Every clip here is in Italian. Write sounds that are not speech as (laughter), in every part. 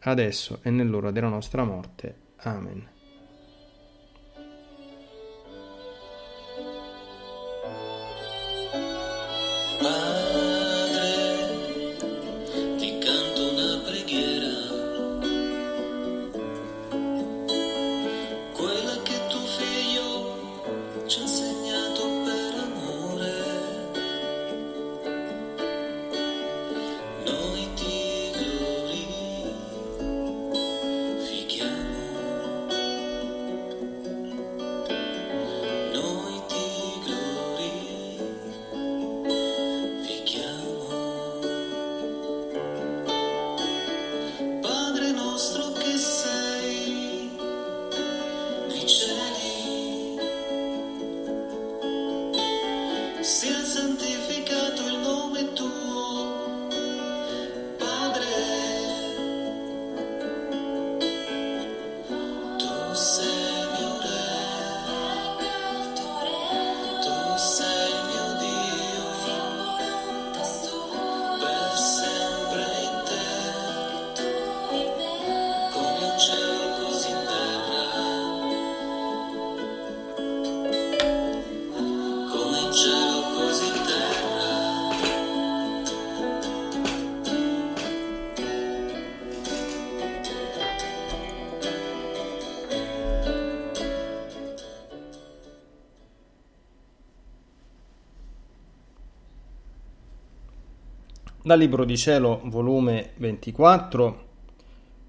adesso e nell'ora della nostra morte. Amen. Dal Libro di Cielo, volume 24,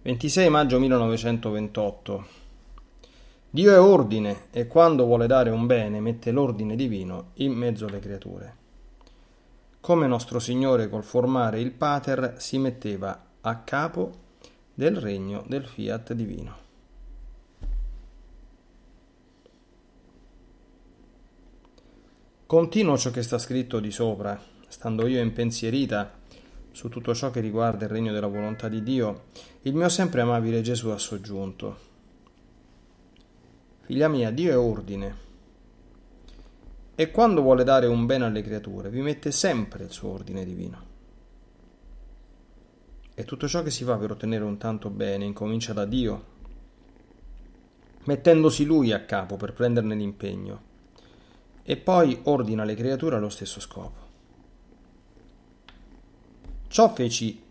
26 maggio 1928. Dio è ordine e quando vuole dare un bene mette l'ordine divino in mezzo alle creature. Come nostro Signore col formare il Pater si metteva a capo del regno del fiat divino. Continuo ciò che sta scritto di sopra, stando io impensierita su tutto ciò che riguarda il regno della volontà di Dio, il mio sempre amabile Gesù ha soggiunto. Figlia mia, Dio è ordine. E quando vuole dare un bene alle creature, vi mette sempre il suo ordine divino. E tutto ciò che si fa per ottenere un tanto bene incomincia da Dio, mettendosi Lui a capo per prenderne l'impegno, e poi ordina alle creature allo stesso scopo. Ciò feci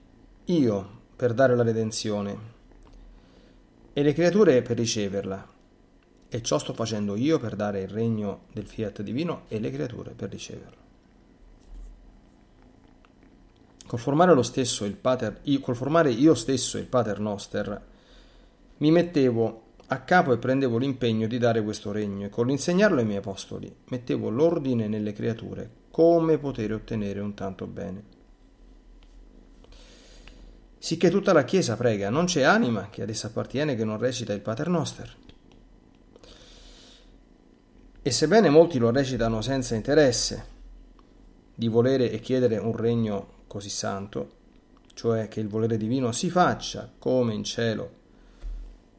io per dare la redenzione e le creature per riceverla. E ciò sto facendo io per dare il regno del fiat divino e le creature per riceverlo. Col formare, stesso pater, col formare io stesso il Pater Noster, mi mettevo a capo e prendevo l'impegno di dare questo regno e con l'insegnarlo ai miei apostoli mettevo l'ordine nelle creature come poter ottenere un tanto bene sicché tutta la Chiesa prega, non c'è anima che ad essa appartiene che non recita il Pater Noster. E sebbene molti lo recitano senza interesse di volere e chiedere un regno così santo, cioè che il volere divino si faccia come in cielo,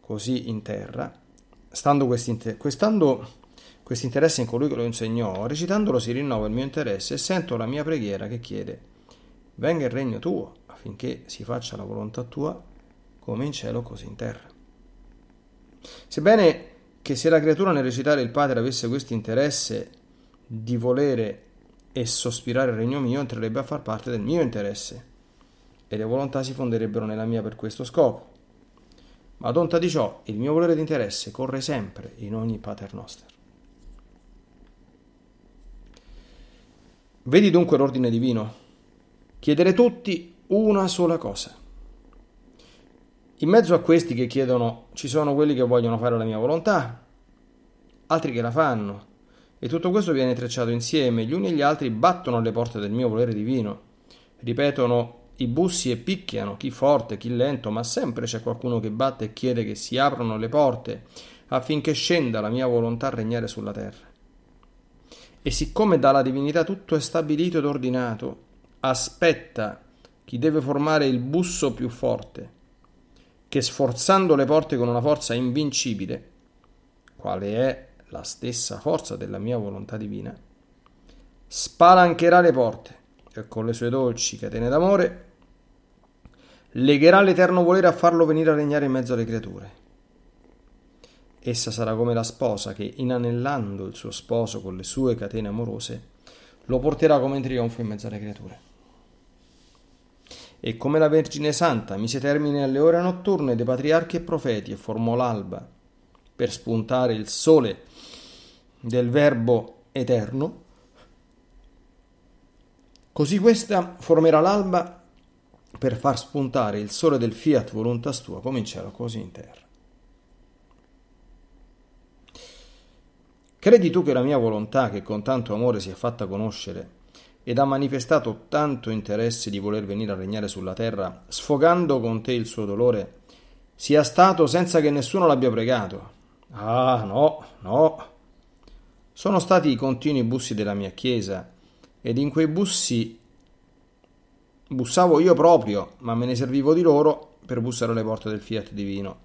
così in terra, stando questo interesse in colui che lo insegnò, recitandolo si rinnova il mio interesse e sento la mia preghiera che chiede, venga il regno tuo, affinché si faccia la volontà tua come in cielo così in terra. Sebbene che se la creatura nel recitare il Padre avesse questo interesse di volere e sospirare il regno mio, entrerebbe a far parte del mio interesse e le volontà si fonderebbero nella mia per questo scopo. Ma ad onta di ciò, il mio volere di interesse corre sempre in ogni Pater Noster. Vedi dunque l'ordine divino. Chiedere tutti una sola cosa. In mezzo a questi che chiedono ci sono quelli che vogliono fare la mia volontà, altri che la fanno, e tutto questo viene intrecciato insieme, gli uni e gli altri battono alle porte del mio volere divino, ripetono i bussi e picchiano, chi forte, chi lento, ma sempre c'è qualcuno che batte e chiede che si aprano le porte affinché scenda la mia volontà a regnare sulla terra. E siccome dalla divinità tutto è stabilito ed ordinato, aspetta chi deve formare il busso più forte, che sforzando le porte con una forza invincibile, quale è la stessa forza della mia volontà divina, spalancherà le porte e con le sue dolci catene d'amore legherà l'eterno volere a farlo venire a regnare in mezzo alle creature Essa sarà come la sposa che, inanellando il suo sposo con le sue catene amorose, lo porterà come in trionfo in mezzo alle creature. E come la Vergine Santa mise termine alle ore notturne dei patriarchi e profeti e formò l'alba per spuntare il sole del Verbo eterno, così questa formerà l'alba per far spuntare il sole del fiat voluntas tua come in cielo così in terra. Credi tu che la mia volontà, che con tanto amore si è fatta conoscere ed ha manifestato tanto interesse di voler venire a regnare sulla terra, sfogando con te il suo dolore, sia stato senza che nessuno l'abbia pregato? Ah, no, no. Sono stati i continui bussi della mia chiesa, ed in quei bussi bussavo io proprio, ma me ne servivo di loro per bussare alle porte del fiat divino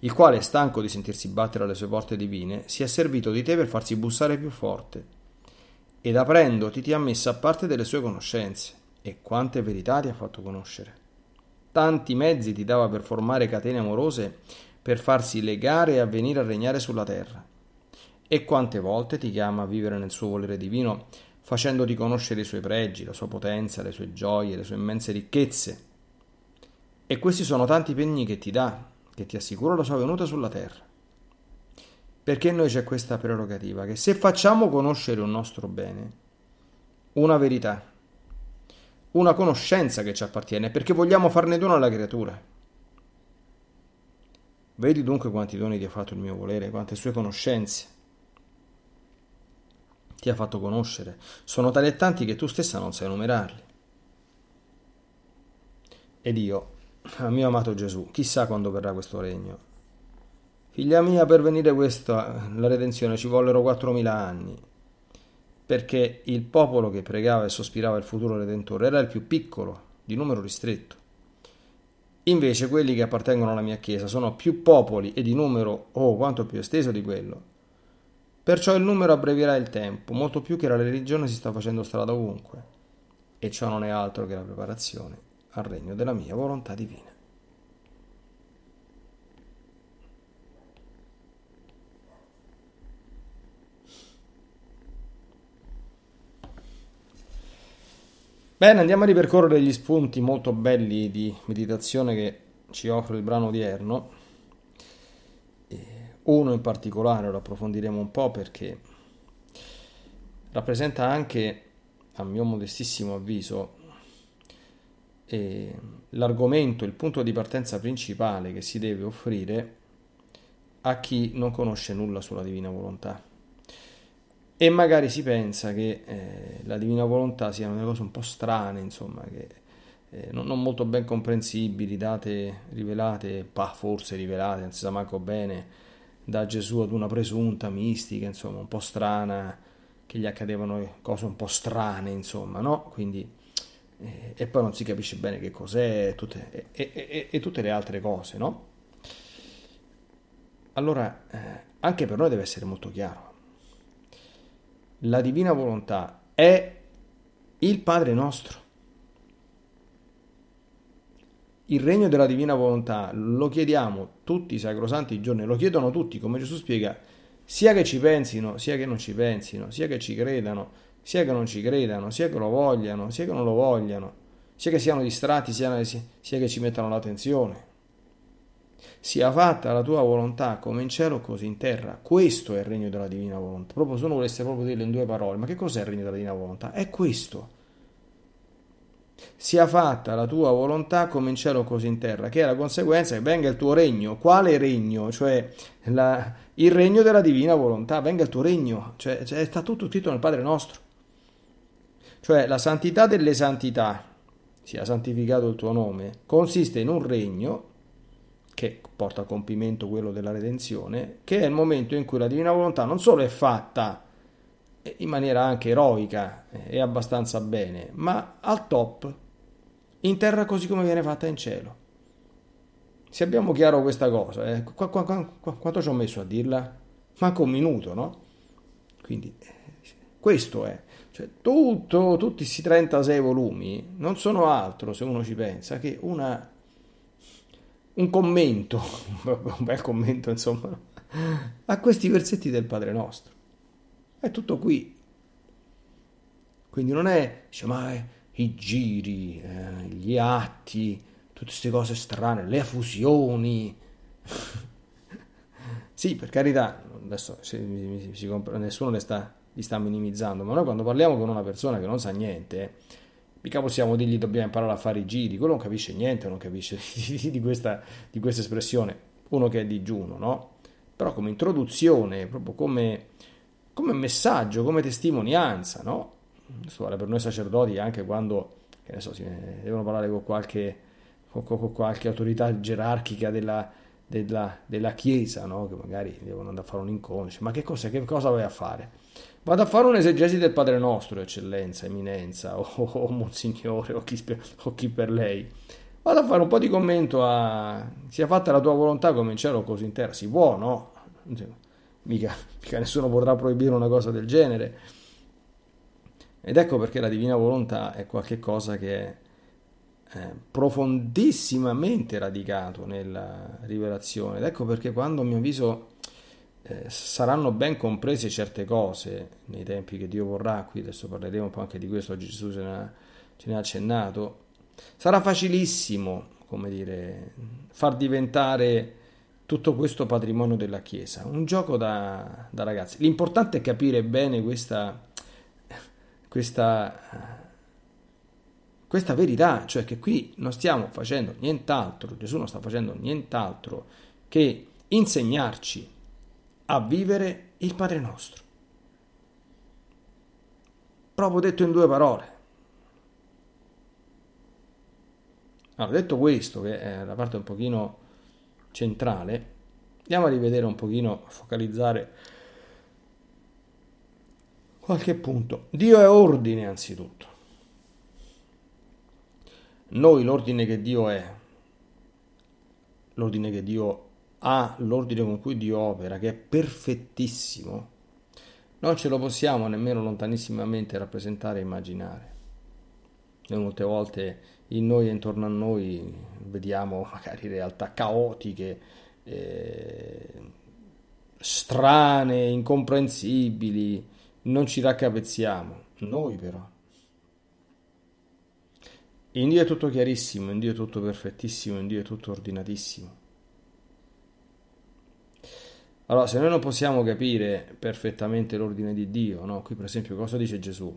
il quale, stanco di sentirsi battere alle sue porte divine, si è servito di te per farsi bussare più forte. Ed aprendoti ti ha messo a parte delle sue conoscenze, e quante verità ti ha fatto conoscere. Tanti mezzi ti dava per formare catene amorose, per farsi legare e avvenire a regnare sulla terra. E quante volte ti chiama a vivere nel suo volere divino, facendoti conoscere i suoi pregi, la sua potenza, le sue gioie, le sue immense ricchezze. E questi sono tanti pegni che ti dà, che ti assicuro la sua venuta sulla terra. Perché noi c'è questa prerogativa che se facciamo conoscere un nostro bene, una verità, una conoscenza che ci appartiene, perché vogliamo farne dono alla creatura. Vedi dunque quanti doni ti ha fatto il mio volere, quante sue conoscenze ti ha fatto conoscere. Sono tali e tanti che tu stessa non sai numerarli. Ed io, mio amato Gesù, chissà quando verrà questo regno. Figlia mia, per venire questa, la redenzione ci vollero 4.000 anni, perché il popolo che pregava e sospirava il futuro Redentore era il più piccolo, di numero ristretto. Invece quelli che appartengono alla mia Chiesa sono più popoli e di numero, oh, quanto più esteso di quello. Perciò il numero abbrevierà il tempo, molto più che la religione si sta facendo strada ovunque. E ciò non è altro che la preparazione al regno della mia volontà divina. Bene, andiamo a ripercorrere gli spunti molto belli di meditazione che ci offre il brano odierno. Uno in particolare lo approfondiremo un po' perché rappresenta anche, a mio modestissimo avviso, l'argomento, il punto di partenza principale che si deve offrire a chi non conosce nulla sulla divina volontà. E magari si pensa che eh, la divina volontà siano delle cose un po' strane, insomma, che eh, non, non, molto ben comprensibili, date, rivelate, pa, forse rivelate, non si sa manco bene, da Gesù ad una presunta mistica, insomma, un po' strana, che gli accadevano cose un po' strane, insomma, no? Quindi e, e poi non si capisce bene che cos'è tutte, e, e, e, tutte le altre cose, no? allora eh, anche per noi deve essere molto chiaro. La divina volontà è il Padre nostro. Il regno della divina volontà lo chiediamo tutti i sacrosanti giorni, lo chiedono tutti, come Gesù spiega, sia che ci pensino, sia che non ci pensino, sia che ci credano, sia che non ci credano, sia che lo vogliano, sia che non lo vogliano, sia che siano distratti, sia, che ci mettano l'attenzione. Sia fatta la tua volontà come in cielo così in terra. Questo è il regno della divina volontà. Proprio se uno volesse proprio dirlo in due parole, ma che cos'è il regno della divina volontà? È questo sia fatta la tua volontà come in cielo così in terra, che è la conseguenza che venga il tuo regno. Quale regno? Cioè la, il regno della divina volontà, venga il tuo regno, cioè, cioè sta tutto scritto nel Padre nostro. Cioè la santità delle santità, sia santificato il tuo nome, consiste in un regno che porta a compimento quello della redenzione, che è il momento in cui la divina volontà non solo è fatta in maniera anche eroica e abbastanza bene, ma al top, in terra così come viene fatta in cielo. Se abbiamo chiaro questa cosa, eh, qu- qu- qu- quanto ci ho messo a dirla? Manco un minuto, no? Quindi eh, questo è, cioè tutto, tutti questi 36 volumi non sono altro, se uno ci pensa, che una, un commento, (laughs) un bel commento insomma, a questi versetti del Padre nostro. È tutto qui. Quindi non è, è, i giri, eh, gli atti, tutte queste cose strane, le fusioni. (laughs) sì, per carità, adesso si, si, si, nessuno le sta, li sta minimizzando, ma noi quando parliamo con una persona che non sa niente, mica possiamo dirgli dobbiamo imparare a fare i giri, quello non capisce niente, non capisce (laughs) di, questa, di questa espressione, uno che è digiuno, no? Però come introduzione, proprio come come messaggio, come testimonianza, no? Questo vale per noi sacerdoti anche quando, che ne so, si devono parlare con qualche, con, con qualche autorità gerarchica della, della, della Chiesa, no? Che magari devono andare a fare un incontro, ma che cosa, che cosa vai a fare? Vado a fare un'esegesi del Padre Nostro, Eccellenza, Eminenza, o, o, Monsignore, o chi, o chi per lei. Vado a fare un po' di commento a... sia fatta la tua volontà come in cielo così in terra. Si può, no? mica, mica nessuno potrà proibire una cosa del genere. Ed ecco perché la divina volontà è qualcosa che eh, profondissimamente radicato nella rivelazione. Ed ecco perché quando a mio avviso eh, saranno ben comprese certe cose nei tempi che Dio vorrà, qui adesso parleremo un po' anche di questo, oggi Gesù ce ne ce ne ha accennato, sarà facilissimo, come dire, far diventare tutto questo patrimonio della Chiesa. Un gioco da, da ragazzi. L'importante è capire bene questa, questa, questa verità, cioè che qui non stiamo facendo nient'altro, Gesù non sta facendo nient'altro che insegnarci a vivere il Padre nostro. Proprio detto in due parole. Allora, detto questo, che è la parte un pochino centrale, andiamo a rivedere un pochino, a focalizzare qualche punto. Dio è ordine anzitutto. Noi l'ordine che Dio è, l'ordine che Dio ha, l'ordine con cui Dio opera, che è perfettissimo, non ce lo possiamo nemmeno lontanissimamente rappresentare e immaginare. Noi molte volte in noi e intorno a noi vediamo magari realtà caotiche, eh, strane, incomprensibili, non ci raccapezziamo. Noi però. In Dio è tutto chiarissimo, in Dio è tutto perfettissimo, in Dio è tutto ordinatissimo. Allora, se noi non possiamo capire perfettamente l'ordine di Dio, no? qui per esempio cosa dice Gesù?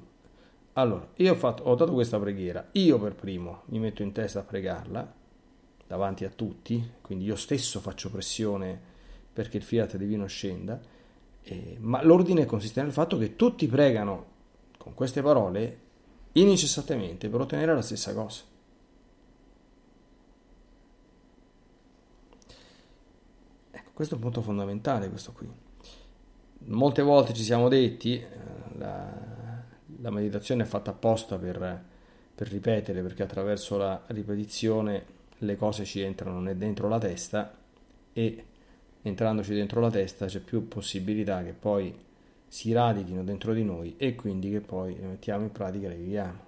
Allora, io ho, fatto, ho dato questa preghiera, io per primo mi metto in testa a pregarla davanti a tutti, quindi io stesso faccio pressione perché il fiat divino scenda, eh, ma l'ordine consiste nel fatto che tutti pregano con queste parole incessantemente per ottenere la stessa cosa. Ecco, questo è un punto fondamentale, questo qui. Molte volte ci siamo detti, eh, la, la meditazione è fatta apposta per, per ripetere, perché attraverso la ripetizione le cose ci entrano dentro la testa e entrandoci dentro la testa c'è più possibilità che poi si radichino dentro di noi e quindi che poi le mettiamo in pratica e le viviamo.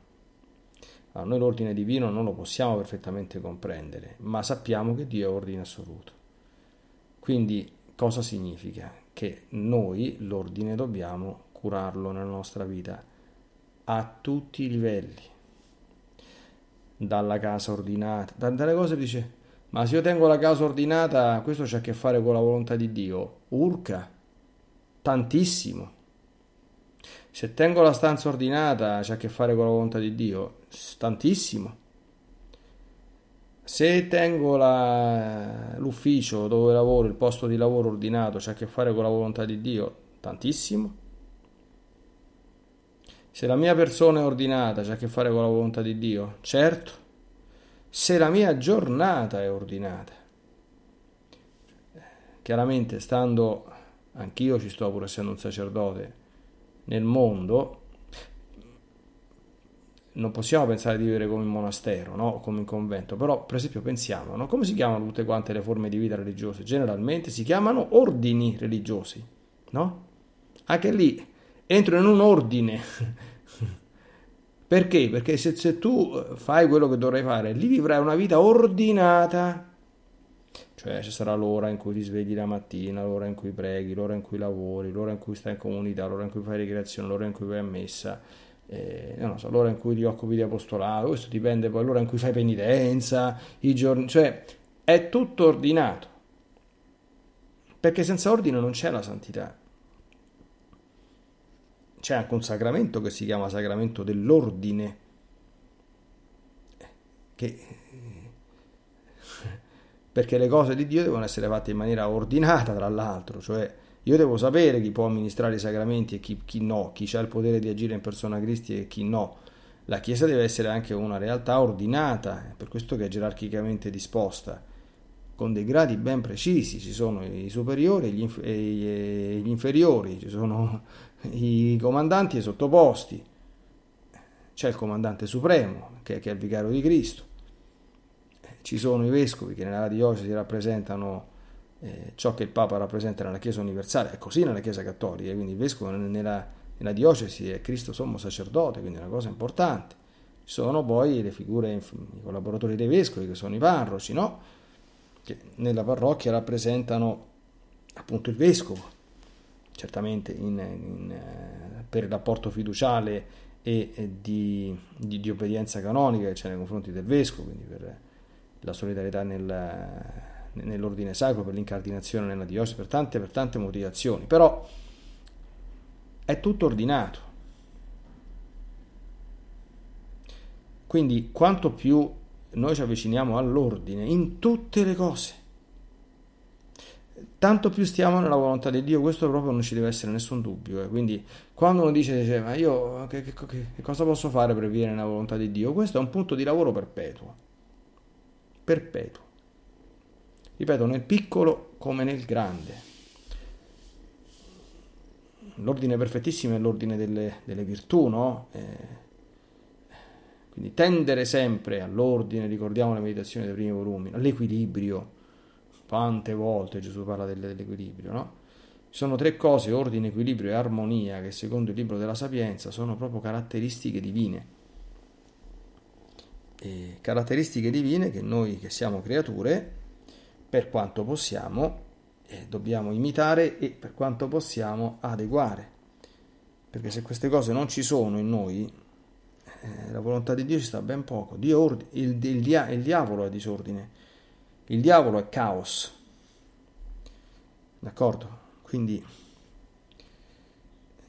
Allora, noi l'ordine divino non lo possiamo perfettamente comprendere, ma sappiamo che Dio è ordine assoluto. Quindi cosa significa? Che noi l'ordine dobbiamo curarlo nella nostra vita a tutti i livelli. Dalla casa ordinata, tante cose dice, ma se io tengo la casa ordinata, questo c'ha a che fare con la volontà di Dio. Urca, tantissimo. Se tengo la stanza ordinata, c'ha a che fare con la volontà di Dio. Tantissimo. Se tengo la, l'ufficio dove lavoro, il posto di lavoro ordinato, c'ha a che fare con la volontà di Dio. Tantissimo. Se la mia persona è ordinata, c'ha a che fare con la volontà di Dio. Certo se la mia giornata è ordinata. Chiaramente, stando anch'io ci sto pur essendo un sacerdote nel mondo, non possiamo pensare di vivere come in monastero, no? come in convento, però per esempio pensiamo, no? come si chiamano tutte quante le forme di vita religiose? Generalmente si chiamano ordini religiosi, no? Anche lì entro in un ordine (laughs) perché? Perché se, se tu fai quello che dovrai fare, lì vivrai una vita ordinata. Cioè ci sarà l'ora in cui ti svegli la mattina, l'ora in cui preghi, l'ora in cui lavori, l'ora in cui stai in comunità, l'ora in cui fai ricreazione, l'ora in cui vai a messa, eh, so, l'ora in cui ti occupi di apostolato, questo dipende poi, l'ora in cui fai penitenza, i giorni, cioè è tutto ordinato. Perché senza ordine non c'è la santità c'è anche un sacramento che si chiama sacramento dell'ordine, che, perché le cose di Dio devono essere fatte in maniera ordinata, tra l'altro, cioè io devo sapere chi può amministrare i sacramenti e chi, chi no, chi ha il potere di agire in persona Cristi e chi no. La Chiesa deve essere anche una realtà ordinata, per questo che è gerarchicamente disposta, con dei gradi ben precisi, ci sono i superiori e gli, inf- e gli inferiori, ci sono (laughs) i comandanti e i sottoposti. C'è il comandante supremo, che, che è il vicario di Cristo. Ci sono i vescovi che nella diocesi rappresentano eh, ciò che il Papa rappresenta nella Chiesa universale, è così nella Chiesa cattolica, quindi il vescovo nella, nella diocesi è Cristo sommo sacerdote, quindi è una cosa importante. Ci sono poi le figure, i collaboratori dei vescovi, che sono i parroci, no? che nella parrocchia rappresentano appunto il vescovo certamente in, in, eh, per il rapporto fiduciale e, e di, di, di, obbedienza canonica che c'è nei confronti del vescovo, quindi per la solidarietà nel, nell'ordine sacro, per l'incardinazione nella diocesi, per tante, per tante motivazioni, però è tutto ordinato. Quindi quanto più noi ci avviciniamo all'ordine in tutte le cose, tanto più stiamo nella volontà di Dio, questo proprio non ci deve essere nessun dubbio. Eh. Quindi quando uno dice, dice ma io che, che, che, cosa posso fare per vivere nella volontà di Dio? Questo è un punto di lavoro perpetuo. Perpetuo. Ripeto, nel piccolo come nel grande. L'ordine perfettissimo è l'ordine delle, delle virtù, no? Eh, quindi tendere sempre all'ordine, ricordiamo le meditazioni dei primi volumi, all'equilibrio Quante volte Gesù parla dell'equilibrio, no? Ci sono tre cose, ordine, equilibrio e armonia, che secondo il libro della Sapienza sono proprio caratteristiche divine. E caratteristiche divine che noi che siamo creature, per quanto possiamo, eh, dobbiamo imitare e per quanto possiamo adeguare. Perché se queste cose non ci sono in noi, eh, la volontà di Dio ci sta ben poco. Ord- il, il, il, il diavolo è disordine il diavolo è caos. D'accordo? Quindi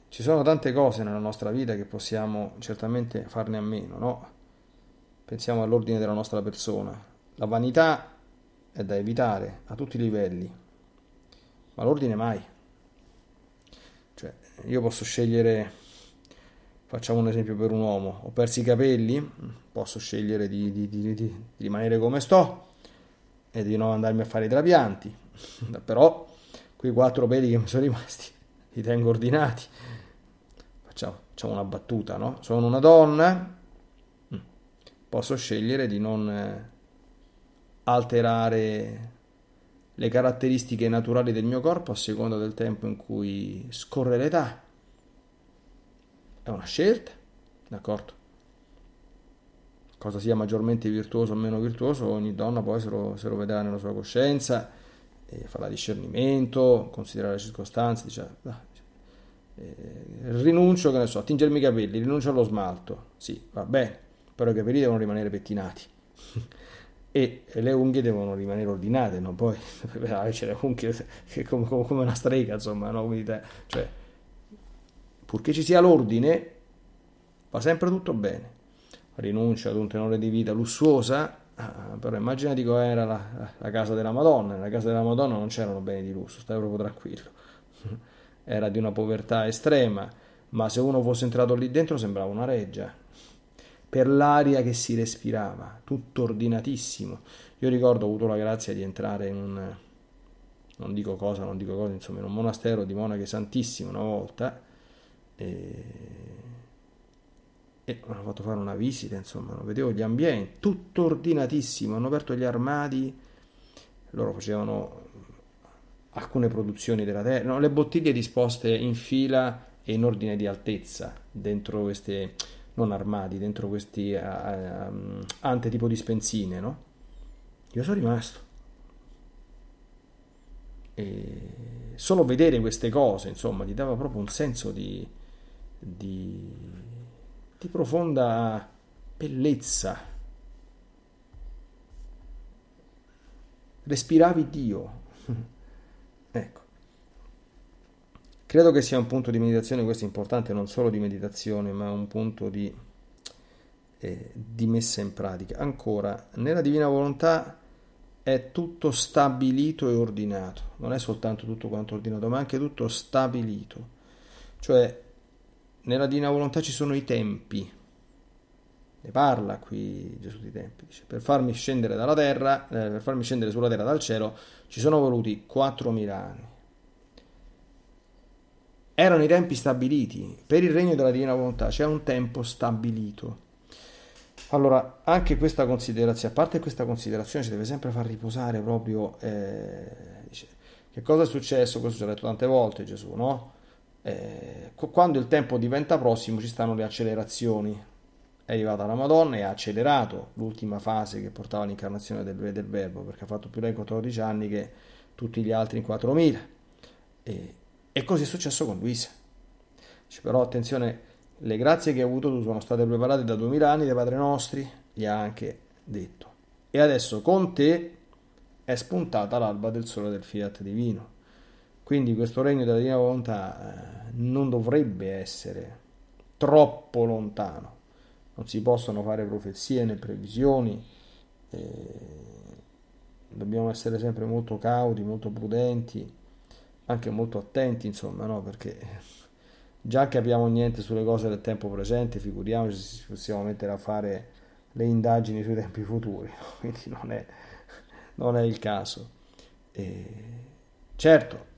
ci sono tante cose nella nostra vita che possiamo certamente farne a meno, no? Pensiamo all'ordine della nostra persona. La vanità è da evitare a tutti i livelli, ma l'ordine mai. Cioè, io posso scegliere, facciamo un esempio per un uomo, ho perso i capelli, posso scegliere di, di, di, di rimanere come sto, e di non andarmi a fare i trapianti. (laughs) Però quei quattro peli che mi sono rimasti li tengo ordinati. Facciamo, facciamo una battuta, no? Sono una donna. Posso scegliere di non eh, alterare le caratteristiche naturali del mio corpo a seconda del tempo in cui scorre l'età. È una scelta, d'accordo? Cosa sia maggiormente virtuoso o meno virtuoso, ogni donna poi se lo, se lo vedrà nella sua coscienza, e farà discernimento, considerare le circostanze, dice, ah, eh, rinuncio, che ne so, tingermi i capelli, rinuncio allo smalto, sì, va bene, però i capelli devono rimanere pettinati. (laughs) e le unghie devono rimanere ordinate, non poi (laughs) c'è le unghie come, come, una strega, insomma, no? Cioè, purché ci sia l'ordine, va sempre tutto bene. Rinuncia ad un tenore di vita lussuosa, ah, però immaginati com'era la, la casa della Madonna, nella casa della Madonna non c'erano beni di lusso, stai proprio tranquillo, (laughs) era di una povertà estrema, ma se uno fosse entrato lì dentro sembrava una reggia per l'aria che si respirava, tutto ordinatissimo. Io ricordo ho avuto la grazia di entrare in un, non dico cosa, non dico cosa, insomma, in un monastero di monache santissime una volta e, e mi hanno fatto fare una visita, insomma, vedevo gli ambienti, tutto ordinatissimo, hanno aperto gli armadi, loro facevano alcune produzioni della terra, no, le bottiglie disposte in fila e in ordine di altezza dentro queste non armadi, dentro questi uh, um, ante tipo di spensine, no? Io sono rimasto. E solo vedere queste cose, insomma, ti dava proprio un senso di, di, di profonda bellezza. Respiravi Dio. (laughs) ecco. Credo che sia un punto di meditazione, questo è importante, non solo di meditazione, ma un punto di, eh, di messa in pratica. Ancora, nella divina volontà è tutto stabilito e ordinato, non è soltanto tutto quanto ordinato, ma anche tutto stabilito. Cioè, nella divina volontà ci sono i tempi. Ne parla qui Gesù di tempi. Dice, per farmi scendere dalla terra, eh, per farmi scendere sulla terra dal cielo, ci sono voluti 4.000 anni. Erano i tempi stabiliti. Per il regno della divina volontà c'è un tempo stabilito. Allora, anche questa considerazione, a parte questa considerazione, ci deve sempre far riposare proprio eh, che cosa è successo, questo ci ha detto tante volte Gesù, no? Eh, quando il tempo diventa prossimo ci stanno le accelerazioni. È arrivata la Madonna e ha accelerato l'ultima fase che portava all'incarnazione del, del Verbo, perché ha fatto più lei in 14 anni che tutti gli altri in 4000. E, e così è successo con Luisa. Dice, però attenzione, le grazie che hai avuto tu sono state preparate da duemila anni dai padri nostri, gli ha anche detto. E adesso con te è spuntata l'alba del sole del fiat divino. Quindi questo regno della divina volontà eh, non dovrebbe essere troppo lontano. Non si possono fare profezie né previsioni. Eh, dobbiamo essere sempre molto cauti, molto prudenti anche molto attenti, insomma, no? Perché già capiamo niente sulle cose del tempo presente, figuriamoci se possiamo mettere a fare le indagini sui tempi futuri, no? (laughs) quindi non è, non è, il caso. E certo,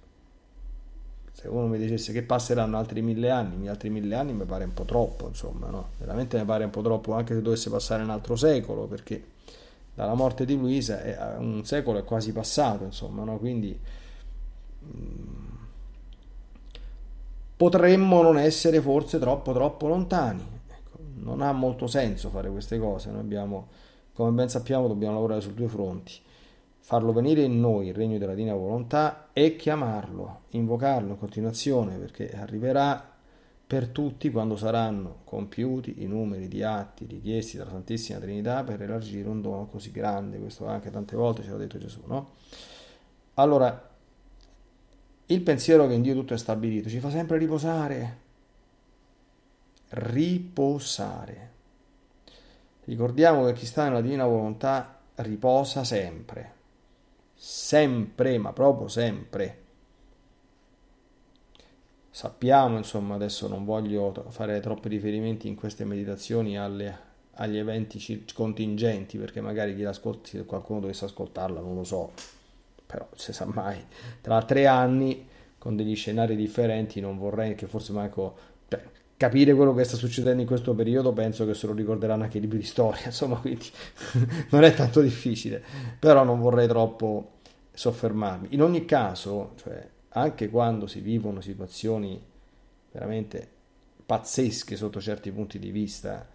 se uno mi dicesse che passeranno altri mille anni, altri mille anni mi pare un po' troppo, insomma, no? Veramente mi pare un po' troppo, anche se dovesse passare un altro secolo, perché dalla morte di Luisa un secolo è quasi passato, insomma, no? Quindi potremmo non essere forse troppo troppo lontani. Ecco, non ha molto senso fare queste cose, noi abbiamo, come ben sappiamo, dobbiamo lavorare su due fronti. Farlo venire in noi il regno della divina volontà e chiamarlo, invocarlo in continuazione perché arriverà per tutti quando saranno compiuti i numeri di atti richiesti dalla Santissima Trinità per elargire un dono così grande. Questo anche tante volte ce l'ha detto Gesù, no? Allora, il pensiero che in Dio tutto è stabilito ci fa sempre riposare. Riposare. Ricordiamo che chi sta nella divina volontà riposa sempre. Sempre, ma proprio sempre. Sappiamo, insomma, adesso non voglio fare troppi riferimenti in queste meditazioni alle, agli eventi contingenti, perché magari chi l'ascolti, se qualcuno dovesse ascoltarla, non lo so, però se sa mai, tra tre anni con degli scenari differenti non vorrei che forse manco cioè, capire quello che sta succedendo in questo periodo penso che se lo ricorderanno anche i libri di storia (laughs) insomma quindi (laughs) non è tanto difficile però non vorrei troppo soffermarmi. In ogni caso, cioè, anche quando si vivono situazioni veramente pazzesche sotto certi punti di vista,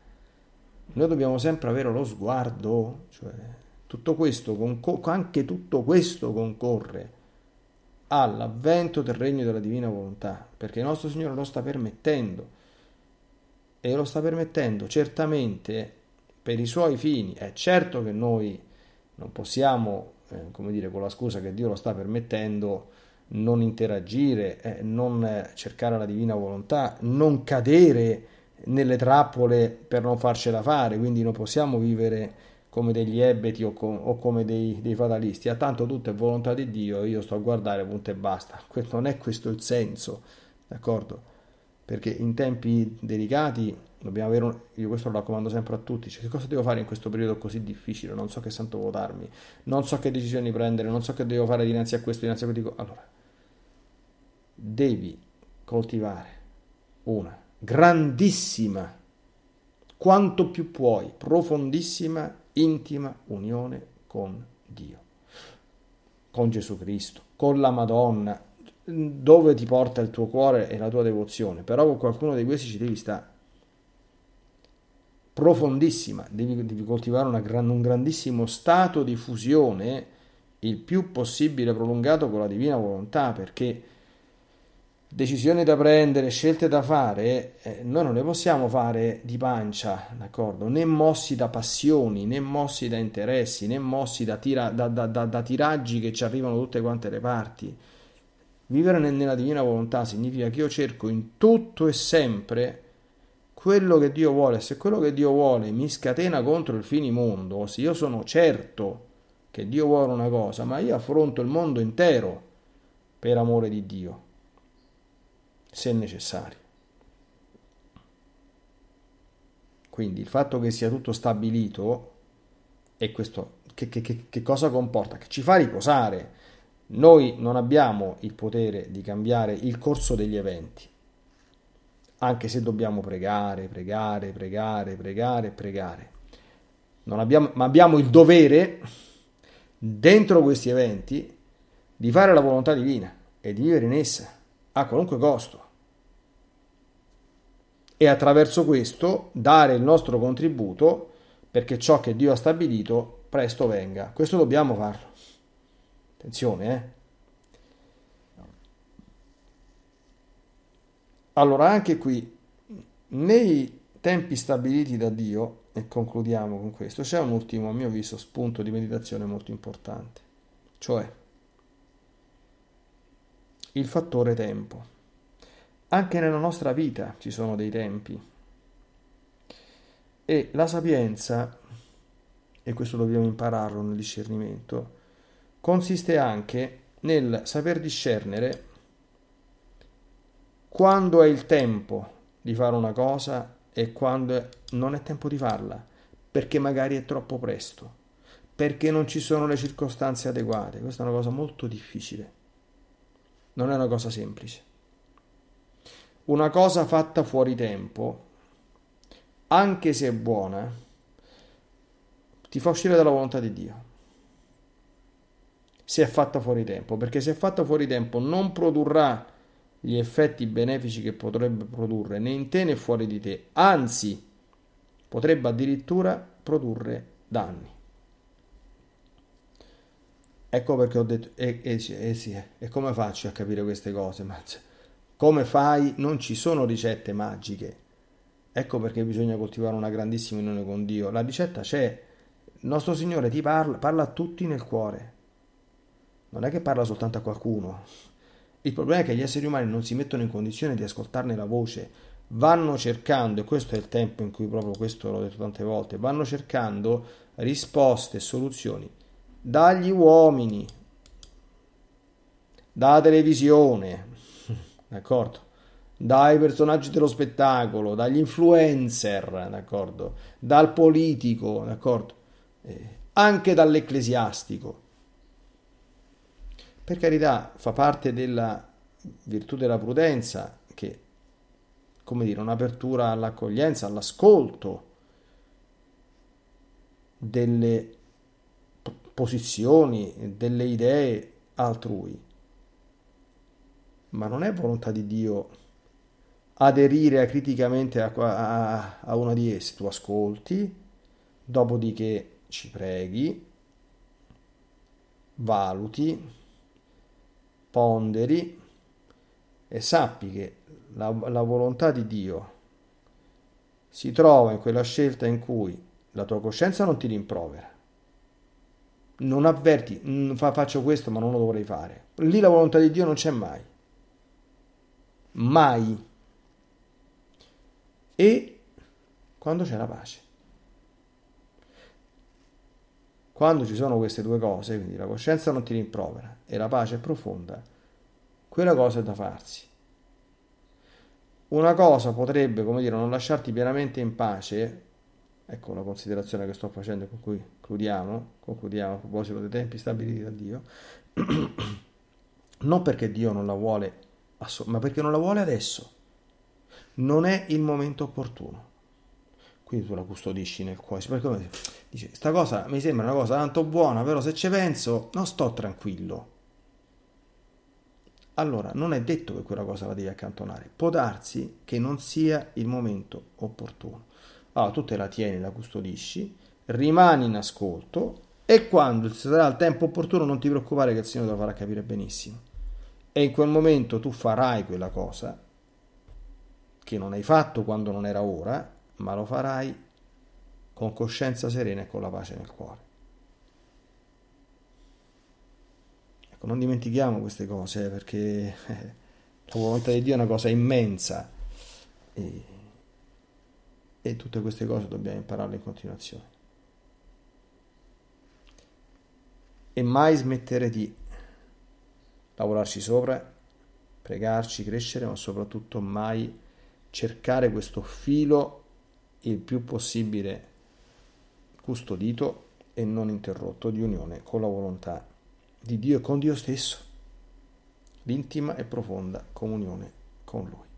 noi dobbiamo sempre avere lo sguardo, cioè tutto questo, anche tutto questo concorre all'avvento del regno della divina volontà, perché il nostro Signore lo sta permettendo e lo sta permettendo certamente per i suoi fini. È certo che noi non possiamo, eh, come dire, con la scusa che Dio lo sta permettendo, non interagire, eh, non cercare la divina volontà, non cadere nelle trappole per non farcela fare, quindi non possiamo vivere come degli ebeti o, com- o come dei, dei, fatalisti, a tanto tutto è volontà di Dio, io sto a guardare punto e basta. Questo, non è questo il senso, d'accordo? Perché in tempi delicati dobbiamo avere, un... io questo lo raccomando sempre a tutti, cioè che cosa devo fare in questo periodo così difficile, non so che santo votarmi, non so che decisioni prendere, non so che devo fare dinanzi a questo, dinanzi a quello, allora, devi coltivare una grandissima, quanto più puoi, profondissima, intima unione con Dio, con Gesù Cristo, con la Madonna, dove ti porta il tuo cuore e la tua devozione, però con qualcuno di questi ci devi stare. Profondissima, devi, devi coltivare gran, un grandissimo stato di fusione il più possibile prolungato con la divina volontà, perché decisioni da prendere, scelte da fare, eh, noi non le possiamo fare di pancia, d'accordo? Né mossi da passioni, né mossi da interessi, né mossi da, tira, da, da, da tiraggi che ci arrivano da tutte quante le parti. Vivere nella divina volontà significa che io cerco in tutto e sempre quello che Dio vuole. Se quello che Dio vuole mi scatena contro il finimondo, se io sono certo che Dio vuole una cosa, ma io affronto il mondo intero per amore di Dio se necessario. Quindi il fatto che sia tutto stabilito e questo che, che, che, cosa comporta? Che ci fa riposare. Noi non abbiamo il potere di cambiare il corso degli eventi, anche se dobbiamo pregare, pregare, pregare, pregare, pregare. Abbiamo, ma abbiamo il dovere, dentro questi eventi, di fare la volontà divina e di vivere in essa a qualunque costo. E attraverso questo dare il nostro contributo perché ciò che Dio ha stabilito presto venga. Questo dobbiamo farlo. Attenzione, eh. Allora, anche qui, nei tempi stabiliti da Dio, e concludiamo con questo, c'è un ultimo, a mio avviso, spunto di meditazione molto importante, cioè il fattore tempo. Anche nella nostra vita ci sono dei tempi. E la sapienza, e questo dobbiamo impararlo nel discernimento, consiste anche nel saper discernere quando è il tempo di fare una cosa e quando non è tempo di farla, perché magari è troppo presto, perché non ci sono le circostanze adeguate. Questa è una cosa molto difficile non è una cosa semplice. Una cosa fatta fuori tempo, anche se è buona, ti fa uscire dalla volontà di Dio. Se è fatta fuori tempo, perché se è fatta fuori tempo non produrrà gli effetti benefici che potrebbe produrre né in te né fuori di te, anzi potrebbe addirittura produrre danni. Ecco perché ho detto, e eh, eh, eh, sì, e come faccio a capire queste cose? Ma come fai? Non ci sono ricette magiche. Ecco perché bisogna coltivare una grandissima unione con Dio. La ricetta c'è. Il nostro Signore ti parla, parla a tutti nel cuore. Non è che parla soltanto a qualcuno. Il problema è che gli esseri umani non si mettono in condizione di ascoltarne la voce. Vanno cercando, e questo è il tempo in cui proprio questo l'ho detto tante volte, vanno cercando risposte e soluzioni dagli uomini, dalla televisione, (laughs) d'accordo? Dai personaggi dello spettacolo, dagli influencer, d'accordo? Dal politico, d'accordo? Eh, anche dall'ecclesiastico. Per carità, fa parte della virtù della prudenza che, come dire, un'apertura all'accoglienza, all'ascolto delle posizioni, delle idee altrui. Ma non è volontà di Dio aderire criticamente a, a, a una di esse. Tu ascolti, dopodiché ci preghi, valuti, ponderi e sappi che la, la volontà di Dio si trova in quella scelta in cui la tua coscienza non ti rimprovera. Non avverti, mm, faccio questo ma non lo dovrei fare. Lì la volontà di Dio non c'è mai. Mai. E quando c'è la pace. Quando ci sono queste due cose, quindi la coscienza non ti rimprovera e la pace è profonda, quella cosa è da farsi. Una cosa potrebbe, come dire, non lasciarti pienamente in pace, ecco la considerazione che sto facendo con cui concludiamo, concludiamo a proposito dei tempi stabiliti da Dio, (clears throat) non perché Dio non la vuole, ma perché non la vuole adesso. Non è il momento opportuno quindi tu la custodisci nel cuore. Perché dice, sta cosa mi sembra una cosa tanto buona, però se ci penso non sto tranquillo. Allora, non è detto che quella cosa la devi accantonare. Può darsi che non sia il momento opportuno. Allora, tu te la tieni, la custodisci, rimani in ascolto e quando sarà il tempo opportuno non ti preoccupare che il Signore te lo farà capire benissimo. E in quel momento tu farai quella cosa che non hai fatto quando non era ora ma lo farai con coscienza serena e con la pace nel cuore. Ecco, non dimentichiamo queste cose eh, perché eh, la volontà di Dio è una cosa immensa e, e tutte queste cose dobbiamo impararle in continuazione. E mai smettere di lavorarci sopra, pregarci, crescere, ma soprattutto mai cercare questo filo il più possibile custodito e non interrotto di unione con la volontà di Dio e con Dio stesso, l'intima e profonda comunione con Lui.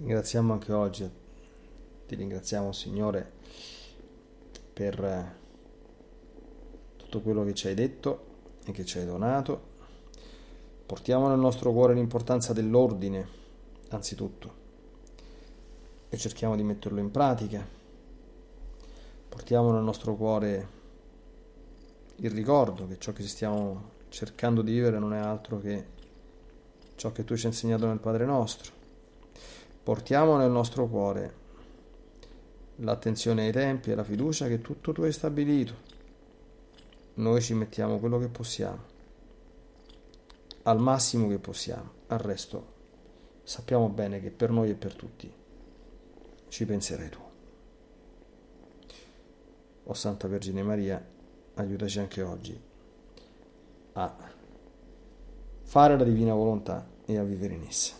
Ringraziamo anche oggi, ti ringraziamo Signore per eh, tutto quello che ci hai detto e che ci hai donato. Portiamo nel nostro cuore l'importanza dell'ordine, anzitutto, e cerchiamo di metterlo in pratica. Portiamo nel nostro cuore il ricordo che ciò che stiamo cercando di vivere non è altro che ciò che tu ci hai insegnato nel Padre nostro Portiamo nel nostro cuore l'attenzione ai tempi e la fiducia che tutto tu hai stabilito. Noi ci mettiamo quello che possiamo, al massimo che possiamo, al resto sappiamo bene che per noi e per tutti ci penserai tu. O Santa Vergine Maria, aiutaci anche oggi a fare la divina volontà e a vivere in essa.